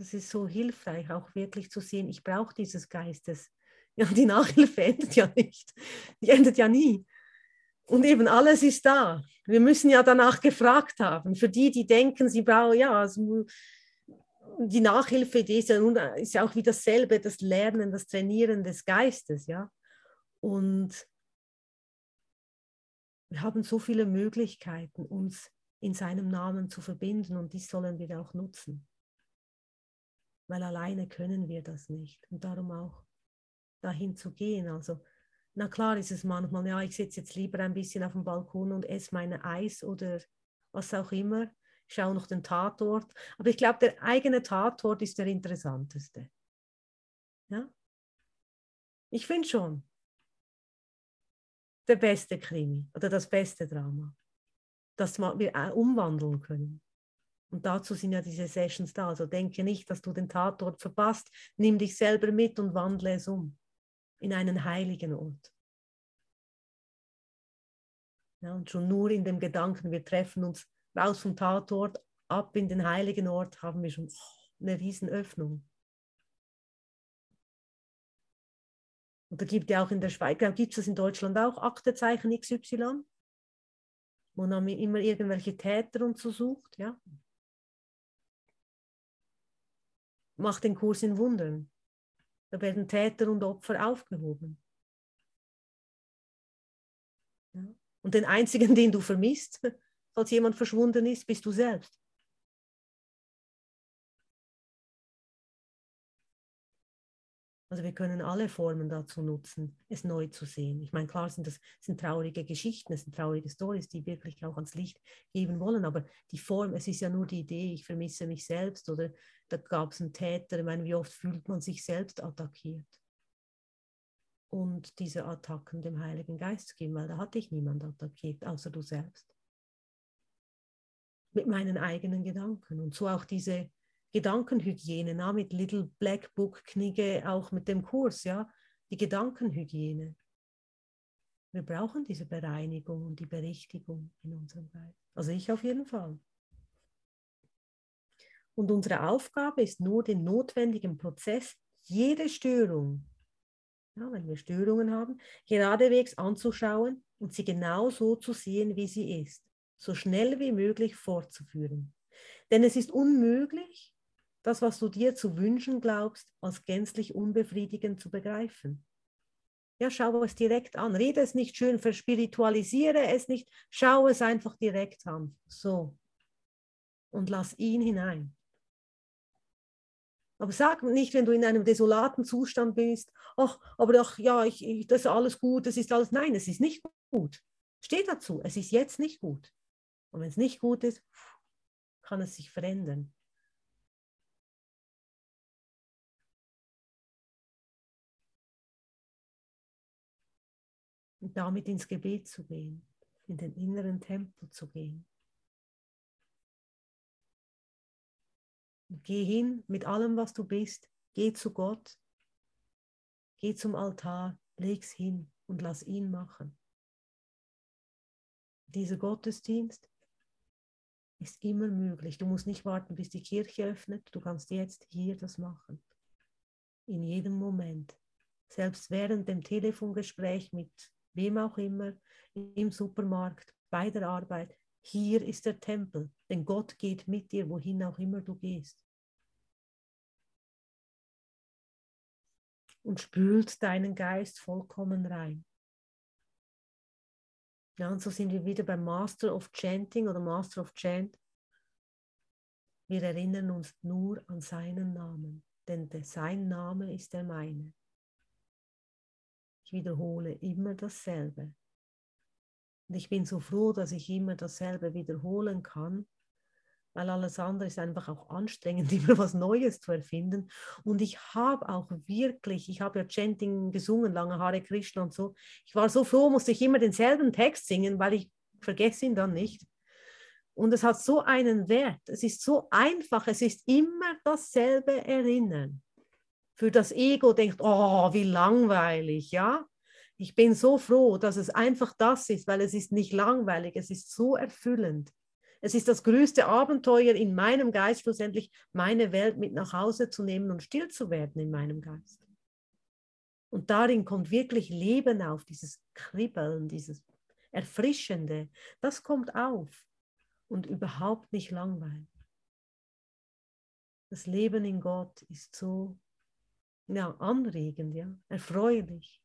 das ist so hilfreich, auch wirklich zu sehen, ich brauche dieses Geistes. Ja, die Nachhilfe endet ja nicht. Die endet ja nie. Und eben alles ist da. Wir müssen ja danach gefragt haben. Für die, die denken, sie brauchen, ja, also die Nachhilfe, die ist ja, nun, ist ja auch wie dasselbe, das Lernen, das Trainieren des Geistes, ja. Und wir haben so viele Möglichkeiten, uns in seinem Namen zu verbinden und die sollen wir auch nutzen weil alleine können wir das nicht. Und darum auch dahin zu gehen. Also, na klar ist es manchmal, ja, ich sitze jetzt lieber ein bisschen auf dem Balkon und esse meine Eis oder was auch immer. Ich schaue noch den Tatort. Aber ich glaube, der eigene Tatort ist der interessanteste. Ja? Ich finde schon. Der beste Krimi oder das beste Drama, das wir äh, umwandeln können. Und dazu sind ja diese Sessions da. Also denke nicht, dass du den Tatort verpasst. Nimm dich selber mit und wandle es um in einen heiligen Ort. Ja, und schon nur in dem Gedanken, wir treffen uns raus vom Tatort, ab in den heiligen Ort, haben wir schon eine Riesenöffnung. Und da gibt ja auch in der Schweiz, gibt es das in Deutschland auch, Aktezeichen XY, wo man immer irgendwelche Täter untersucht, ja. Macht den Kurs in Wundern. Da werden Täter und Opfer aufgehoben. Und den einzigen, den du vermisst, falls jemand verschwunden ist, bist du selbst. Also wir können alle Formen dazu nutzen, es neu zu sehen. Ich meine, klar sind das sind traurige Geschichten, es sind traurige Stories, die wirklich auch ans Licht geben wollen, aber die Form, es ist ja nur die Idee, ich vermisse mich selbst oder da gab es einen Täter. Ich meine, wie oft fühlt man sich selbst attackiert? Und diese Attacken dem Heiligen Geist geben, weil da hatte ich niemand attackiert, außer du selbst. Mit meinen eigenen Gedanken. Und so auch diese Gedankenhygiene, na, mit Little Black Book Knigge, auch mit dem Kurs, ja, die Gedankenhygiene. Wir brauchen diese Bereinigung und die Berichtigung in unserem Geist. Also ich auf jeden Fall. Und unsere Aufgabe ist nur, den notwendigen Prozess, jede Störung, ja, wenn wir Störungen haben, geradewegs anzuschauen und sie genau so zu sehen, wie sie ist, so schnell wie möglich fortzuführen. Denn es ist unmöglich, das, was du dir zu wünschen glaubst, als gänzlich unbefriedigend zu begreifen. Ja, schau es direkt an. Rede es nicht schön, verspiritualisiere es nicht, schau es einfach direkt an. So. Und lass ihn hinein. Aber sag nicht, wenn du in einem desolaten Zustand bist, ach, aber ach, ja, ich, ich, das ist alles gut, das ist alles. Nein, es ist nicht gut. Steh dazu, es ist jetzt nicht gut. Und wenn es nicht gut ist, kann es sich verändern. Und damit ins Gebet zu gehen, in den inneren Tempel zu gehen. Geh hin mit allem, was du bist. Geh zu Gott. Geh zum Altar, leg's hin und lass ihn machen. Dieser Gottesdienst ist immer möglich. Du musst nicht warten, bis die Kirche öffnet. Du kannst jetzt hier das machen. In jedem Moment. Selbst während dem Telefongespräch mit wem auch immer, im Supermarkt, bei der Arbeit. Hier ist der Tempel, denn Gott geht mit dir, wohin auch immer du gehst. Und spült deinen Geist vollkommen rein. Ja, und so sind wir wieder beim Master of Chanting oder Master of Chant. Wir erinnern uns nur an seinen Namen, denn sein Name ist der meine. Ich wiederhole immer dasselbe. Und ich bin so froh, dass ich immer dasselbe wiederholen kann, weil alles andere ist einfach auch anstrengend, immer was Neues zu erfinden. Und ich habe auch wirklich, ich habe ja Chanting gesungen, lange Hare Krishna und so. Ich war so froh, musste ich immer denselben Text singen, weil ich vergesse ihn dann nicht. Und es hat so einen Wert. Es ist so einfach. Es ist immer dasselbe Erinnern für das Ego denkt, oh, wie langweilig, ja. Ich bin so froh, dass es einfach das ist, weil es ist nicht langweilig, es ist so erfüllend. Es ist das größte Abenteuer in meinem Geist, schlussendlich meine Welt mit nach Hause zu nehmen und still zu werden in meinem Geist. Und darin kommt wirklich Leben auf, dieses Kribbeln, dieses Erfrischende. Das kommt auf und überhaupt nicht langweilig. Das Leben in Gott ist so ja, anregend, ja, erfreulich,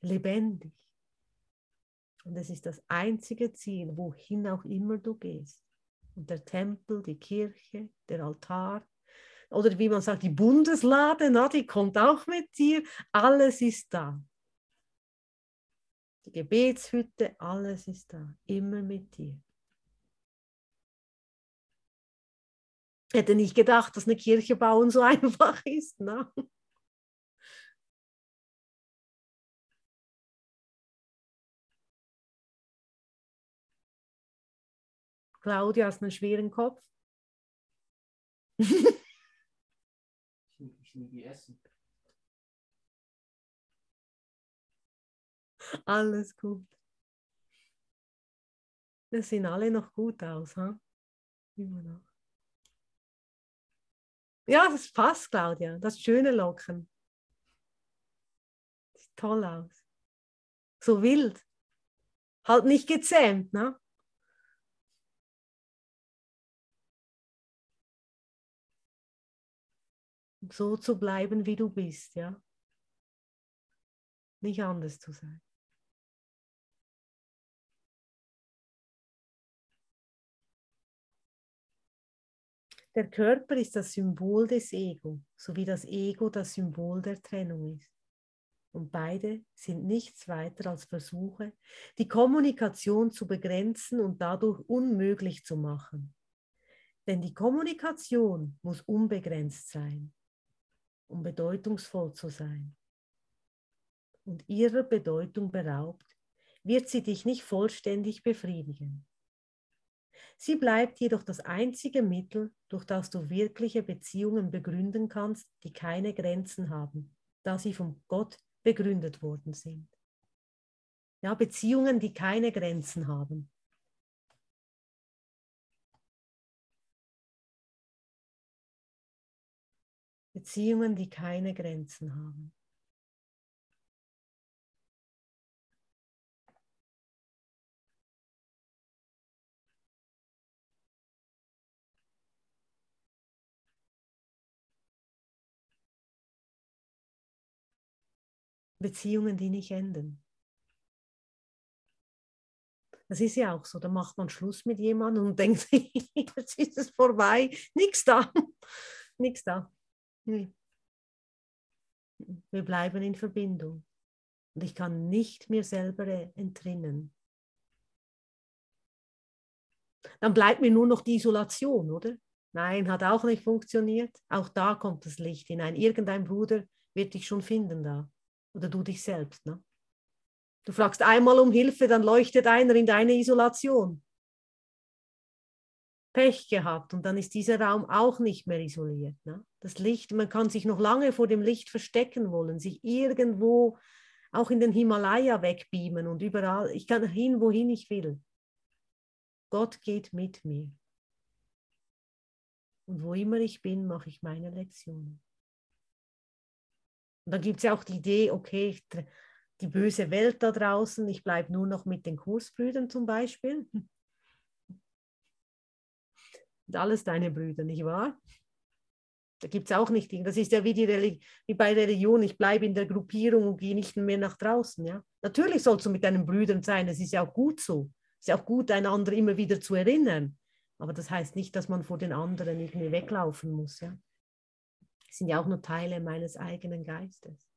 lebendig. Und es ist das einzige Ziel, wohin auch immer du gehst. Und der Tempel, die Kirche, der Altar oder wie man sagt, die Bundeslade, na, die kommt auch mit dir. Alles ist da. Die Gebetshütte, alles ist da, immer mit dir. Hätte nicht gedacht, dass eine Kirche bauen so einfach ist. Ne? Claudia hast einen schweren Kopf. ich nie essen. Alles gut. Wir sehen alle noch gut aus, ha? Immer noch. Ja, das passt, Claudia. Das schöne Locken. Sieht toll aus. So wild. Halt nicht gezähmt, ne? So zu bleiben, wie du bist, ja? Nicht anders zu sein. Der Körper ist das Symbol des Ego, sowie das Ego das Symbol der Trennung ist. Und beide sind nichts weiter als Versuche, die Kommunikation zu begrenzen und dadurch unmöglich zu machen. Denn die Kommunikation muss unbegrenzt sein, um bedeutungsvoll zu sein. Und ihrer Bedeutung beraubt, wird sie dich nicht vollständig befriedigen. Sie bleibt jedoch das einzige Mittel, durch das du wirkliche Beziehungen begründen kannst, die keine Grenzen haben, da sie von Gott begründet worden sind. Ja, Beziehungen, die keine Grenzen haben. Beziehungen, die keine Grenzen haben. Beziehungen, die nicht enden. Das ist ja auch so, da macht man Schluss mit jemandem und denkt, jetzt ist es vorbei, nichts da, nichts da. Wir bleiben in Verbindung und ich kann nicht mir selber entrinnen. Dann bleibt mir nur noch die Isolation, oder? Nein, hat auch nicht funktioniert. Auch da kommt das Licht hinein. Irgendein Bruder wird dich schon finden da. Oder du dich selbst. Ne? Du fragst einmal um Hilfe, dann leuchtet einer in deine Isolation. Pech gehabt und dann ist dieser Raum auch nicht mehr isoliert. Ne? Das Licht, man kann sich noch lange vor dem Licht verstecken wollen, sich irgendwo auch in den Himalaya wegbeamen und überall, ich kann hin, wohin ich will. Gott geht mit mir. Und wo immer ich bin, mache ich meine Lektionen. Und dann gibt es ja auch die Idee, okay, die böse Welt da draußen, ich bleibe nur noch mit den Kursbrüdern zum Beispiel. Und alles deine Brüder, nicht wahr? Da gibt es auch nicht, das ist ja wie, die wie bei Religion, ich bleibe in der Gruppierung und gehe nicht mehr nach draußen. Ja? Natürlich sollst du mit deinen Brüdern sein, es ist ja auch gut so. Es ist ja auch gut, einander immer wieder zu erinnern. Aber das heißt nicht, dass man vor den anderen irgendwie weglaufen muss. Ja? Sind ja auch nur Teile meines eigenen Geistes.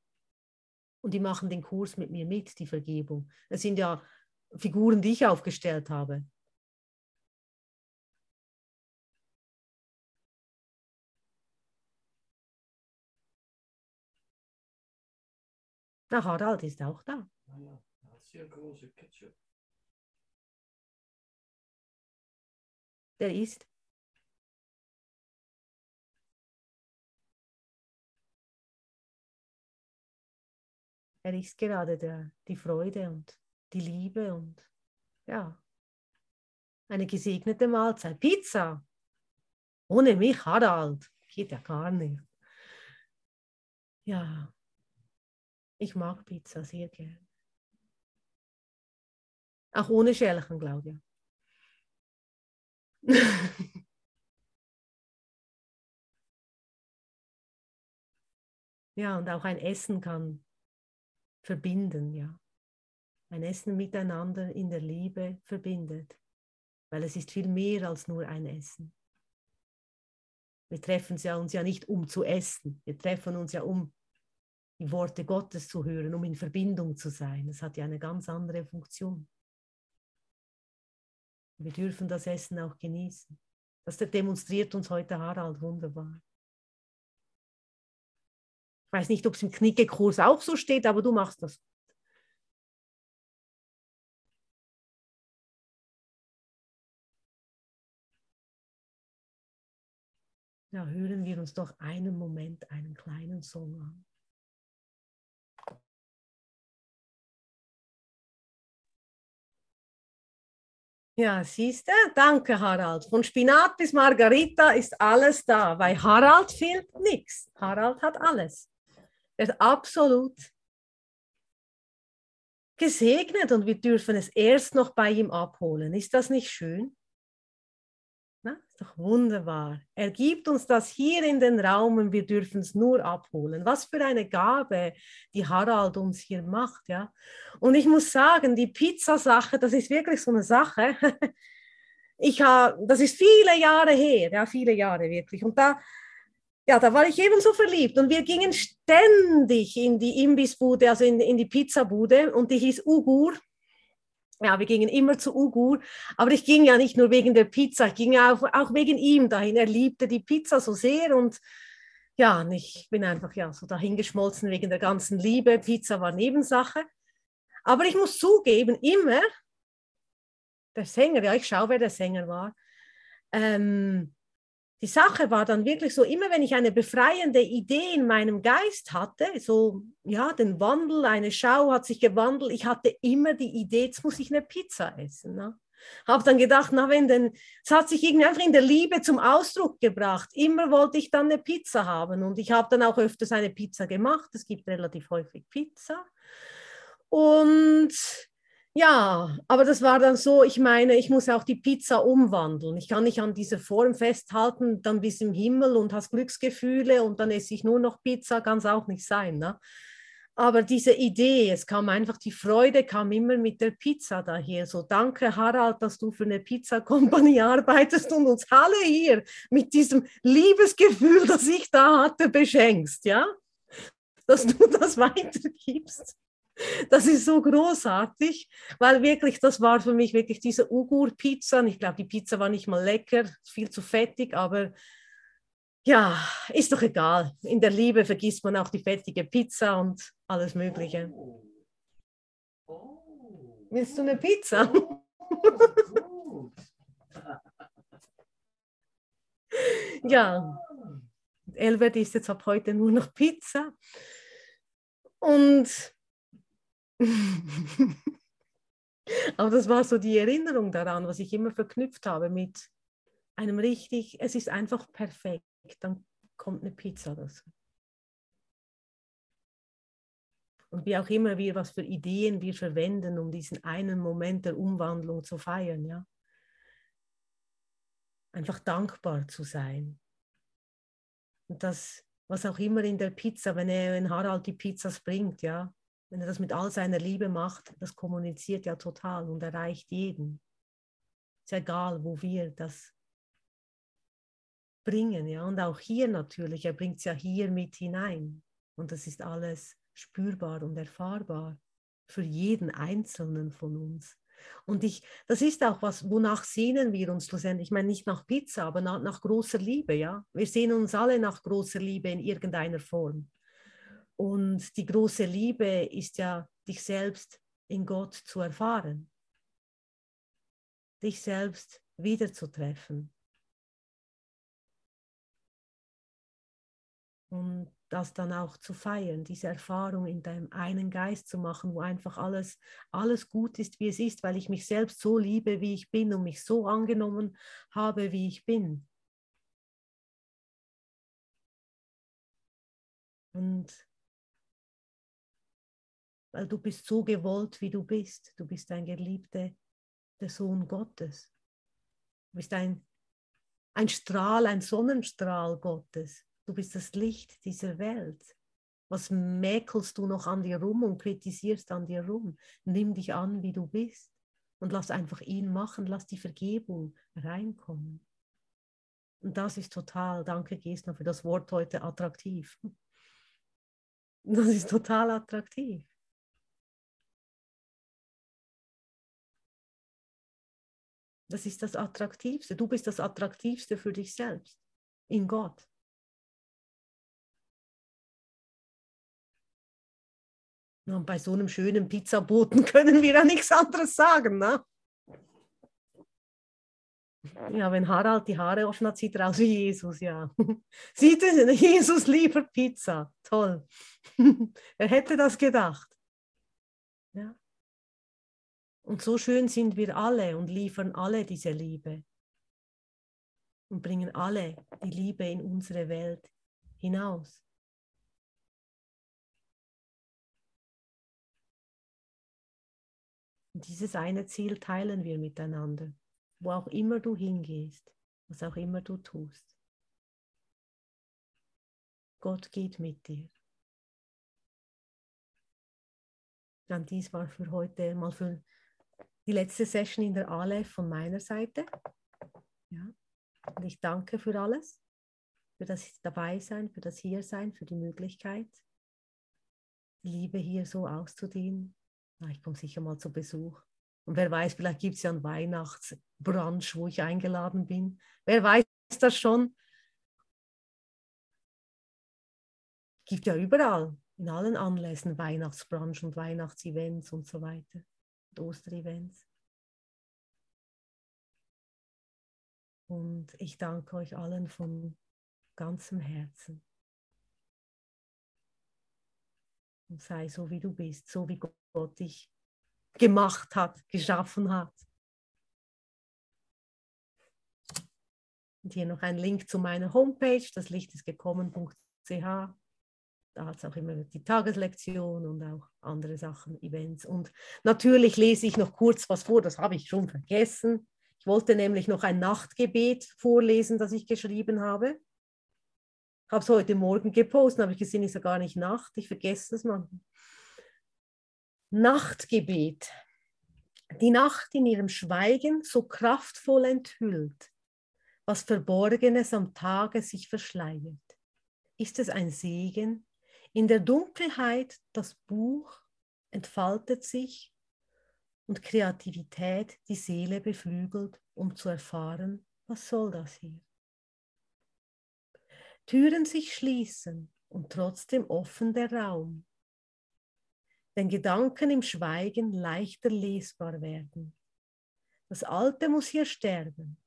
Und die machen den Kurs mit mir mit, die Vergebung. Das sind ja Figuren, die ich aufgestellt habe. Na, Harald ist auch da. Ja, sehr große Ketchup. Der ist. Er ist gerade der, die Freude und die Liebe und ja, eine gesegnete Mahlzeit. Pizza! Ohne mich, Harald. Geht ja gar nicht. Ja, ich mag Pizza sehr gern. Auch ohne Schälchen, Claudia. ja, und auch ein Essen kann verbinden, ja. Ein Essen miteinander in der Liebe verbindet, weil es ist viel mehr als nur ein Essen. Wir treffen uns ja nicht, um zu essen. Wir treffen uns ja, um die Worte Gottes zu hören, um in Verbindung zu sein. Das hat ja eine ganz andere Funktion. Wir dürfen das Essen auch genießen. Das demonstriert uns heute Harald wunderbar weiß nicht, ob es im Knickekurs auch so steht, aber du machst das. Ja, hören wir uns doch einen Moment einen kleinen Song an. Ja, siehst du? Danke, Harald. Von Spinat bis Margarita ist alles da. Bei Harald fehlt nichts. Harald hat alles. Ist absolut gesegnet und wir dürfen es erst noch bei ihm abholen. Ist das nicht schön? Na, ist doch wunderbar. Er gibt uns das hier in den Raum und wir dürfen es nur abholen. Was für eine Gabe, die Harald uns hier macht, ja. Und ich muss sagen, die Pizzasache, das ist wirklich so eine Sache. Ich habe, das ist viele Jahre her, ja, viele Jahre wirklich. Und da, ja, da war ich ebenso verliebt und wir gingen ständig in die Imbissbude, also in, in die Pizzabude und die hieß Ugur ja, wir gingen immer zu Ugur, aber ich ging ja nicht nur wegen der Pizza, ich ging auch, auch wegen ihm dahin. Er liebte die Pizza so sehr und ja, ich bin einfach ja so dahingeschmolzen wegen der ganzen Liebe. Pizza war Nebensache. Aber ich muss zugeben, immer der Sänger, ja, ich schaue, wer der Sänger war, ähm, die Sache war dann wirklich so, immer wenn ich eine befreiende Idee in meinem Geist hatte, so, ja, den Wandel, eine Schau hat sich gewandelt, ich hatte immer die Idee, jetzt muss ich eine Pizza essen. Ne? Habe dann gedacht, na, wenn denn, es hat sich irgendwie einfach in der Liebe zum Ausdruck gebracht. Immer wollte ich dann eine Pizza haben und ich habe dann auch öfters eine Pizza gemacht. Es gibt relativ häufig Pizza. Und ja, aber das war dann so, ich meine, ich muss auch die Pizza umwandeln. Ich kann nicht an dieser Form festhalten, dann bis im Himmel und hast Glücksgefühle und dann esse ich nur noch Pizza, kann es auch nicht sein. Ne? Aber diese Idee, es kam einfach, die Freude kam immer mit der Pizza daher. So, danke Harald, dass du für eine Pizza-Kompanie arbeitest und uns alle hier mit diesem Liebesgefühl, das ich da hatte, beschenkst, ja? Dass du das weitergibst. Das ist so großartig, weil wirklich, das war für mich wirklich diese Ugur-Pizza. Ich glaube, die Pizza war nicht mal lecker, viel zu fettig, aber ja, ist doch egal. In der Liebe vergisst man auch die fettige Pizza und alles Mögliche. Willst du eine Pizza? Oh, ja, Elbert isst jetzt ab heute nur noch Pizza. Und Aber das war so die Erinnerung daran, was ich immer verknüpft habe mit einem richtig, es ist einfach perfekt, dann kommt eine Pizza dazu. Und wie auch immer wir, was für Ideen wir verwenden, um diesen einen Moment der Umwandlung zu feiern, ja. Einfach dankbar zu sein. Und das, was auch immer in der Pizza, wenn, er, wenn Harald die Pizzas bringt, ja, wenn er das mit all seiner Liebe macht, das kommuniziert ja total und erreicht jeden. Ist egal, wo wir das bringen, ja. Und auch hier natürlich, er bringt es ja hier mit hinein. Und das ist alles spürbar und erfahrbar für jeden Einzelnen von uns. Und ich, das ist auch was, wonach sehnen wir uns schlussendlich. Ich meine nicht nach Pizza, aber nach, nach großer Liebe, ja. Wir sehnen uns alle nach großer Liebe in irgendeiner Form. Und die große Liebe ist ja, dich selbst in Gott zu erfahren, dich selbst wiederzutreffen. Und das dann auch zu feiern, diese Erfahrung in deinem einen Geist zu machen, wo einfach alles, alles gut ist, wie es ist, weil ich mich selbst so liebe, wie ich bin und mich so angenommen habe, wie ich bin. Und weil du bist so gewollt, wie du bist. Du bist ein geliebter der Sohn Gottes. Du bist ein, ein Strahl, ein Sonnenstrahl Gottes. Du bist das Licht dieser Welt. Was mäkelst du noch an dir rum und kritisierst an dir rum? Nimm dich an, wie du bist und lass einfach ihn machen, lass die Vergebung reinkommen. Und das ist total, danke Gesna für das Wort heute, attraktiv. Das ist total attraktiv. Das ist das Attraktivste. Du bist das Attraktivste für dich selbst in Gott. Und bei so einem schönen Pizzaboten können wir ja nichts anderes sagen. Ne? Ja, wenn Harald die Haare offen hat, sieht er aus wie Jesus, ja. Sieht es, Jesus lieber Pizza. Toll. er hätte das gedacht. Ja. Und so schön sind wir alle und liefern alle diese Liebe und bringen alle die Liebe in unsere Welt hinaus. Und dieses eine Ziel teilen wir miteinander, wo auch immer du hingehst, was auch immer du tust. Gott geht mit dir. Dann dies war für heute mal für die letzte Session in der Aleph von meiner Seite. Ja. Und ich danke für alles, für das Dabeisein, für das Hiersein, für die Möglichkeit, die Liebe hier so auszudehnen. Na, ich komme sicher mal zu Besuch. Und wer weiß, vielleicht gibt es ja einen Weihnachtsbrunch, wo ich eingeladen bin. Wer weiß das schon? Gibt ja überall, in allen Anlässen Weihnachtsbrunch und Weihnachtsevents und so weiter. Osterevents. Und ich danke euch allen von ganzem Herzen. Und sei so, wie du bist, so wie Gott dich gemacht hat, geschaffen hat. Und hier noch ein Link zu meiner Homepage, das Licht ist gekommen.ch. Da hat es auch immer die Tageslektion und auch andere Sachen, Events. Und natürlich lese ich noch kurz was vor, das habe ich schon vergessen. Ich wollte nämlich noch ein Nachtgebet vorlesen, das ich geschrieben habe. Habe es heute Morgen gepostet, habe ich gesehen, ist ja gar nicht Nacht. Ich vergesse es manchmal. Nachtgebet. Die Nacht in ihrem Schweigen so kraftvoll enthüllt, was Verborgenes am Tage sich verschleiert. Ist es ein Segen? In der Dunkelheit das Buch entfaltet sich und Kreativität die Seele beflügelt, um zu erfahren, was soll das hier? Türen sich schließen und trotzdem offen der Raum. Den Gedanken im Schweigen leichter lesbar werden. Das Alte muss hier sterben.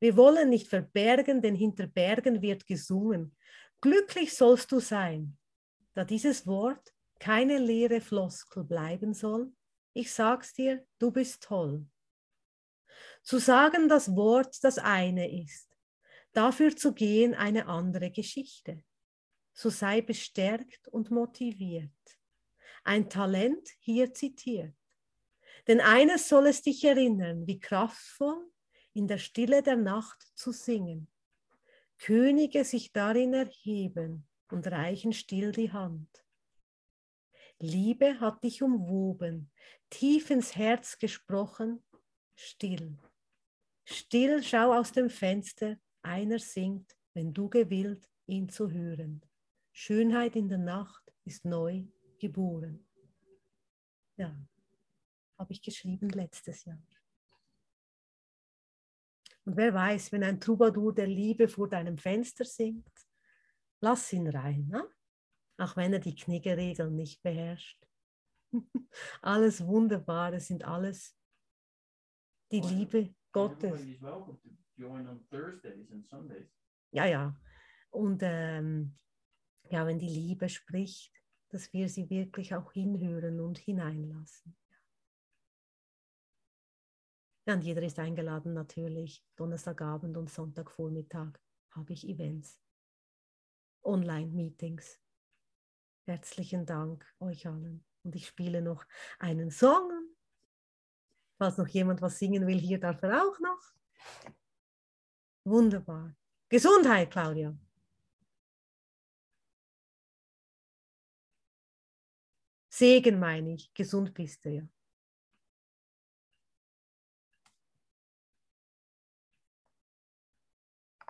Wir wollen nicht verbergen, denn hinter Bergen wird gesungen. Glücklich sollst du sein, da dieses Wort keine leere Floskel bleiben soll, ich sag's dir, du bist toll. Zu sagen das Wort das eine ist, dafür zu gehen eine andere Geschichte. So sei bestärkt und motiviert. Ein Talent hier zitiert. Denn eines soll es dich erinnern, wie kraftvoll in der Stille der Nacht zu singen. Könige sich darin erheben und reichen still die Hand. Liebe hat dich umwoben, tief ins Herz gesprochen, still. Still schau aus dem Fenster, einer singt, wenn du gewillt, ihn zu hören. Schönheit in der Nacht ist neu geboren. Ja, habe ich geschrieben letztes Jahr. Und wer weiß, wenn ein Troubadour der Liebe vor deinem Fenster singt, lass ihn rein. Ne? auch wenn er die Kniggeregeln nicht beherrscht. alles Wunderbare sind alles die Liebe Gottes. Ja, ja. Und ähm, ja, wenn die Liebe spricht, dass wir sie wirklich auch hinhören und hineinlassen. Ja, und jeder ist eingeladen natürlich. Donnerstagabend und Sonntagvormittag habe ich Events, Online-Meetings. Herzlichen Dank euch allen. Und ich spiele noch einen Song. Falls noch jemand was singen will, hier darf er auch noch. Wunderbar. Gesundheit, Claudia. Segen meine ich. Gesund bist du ja.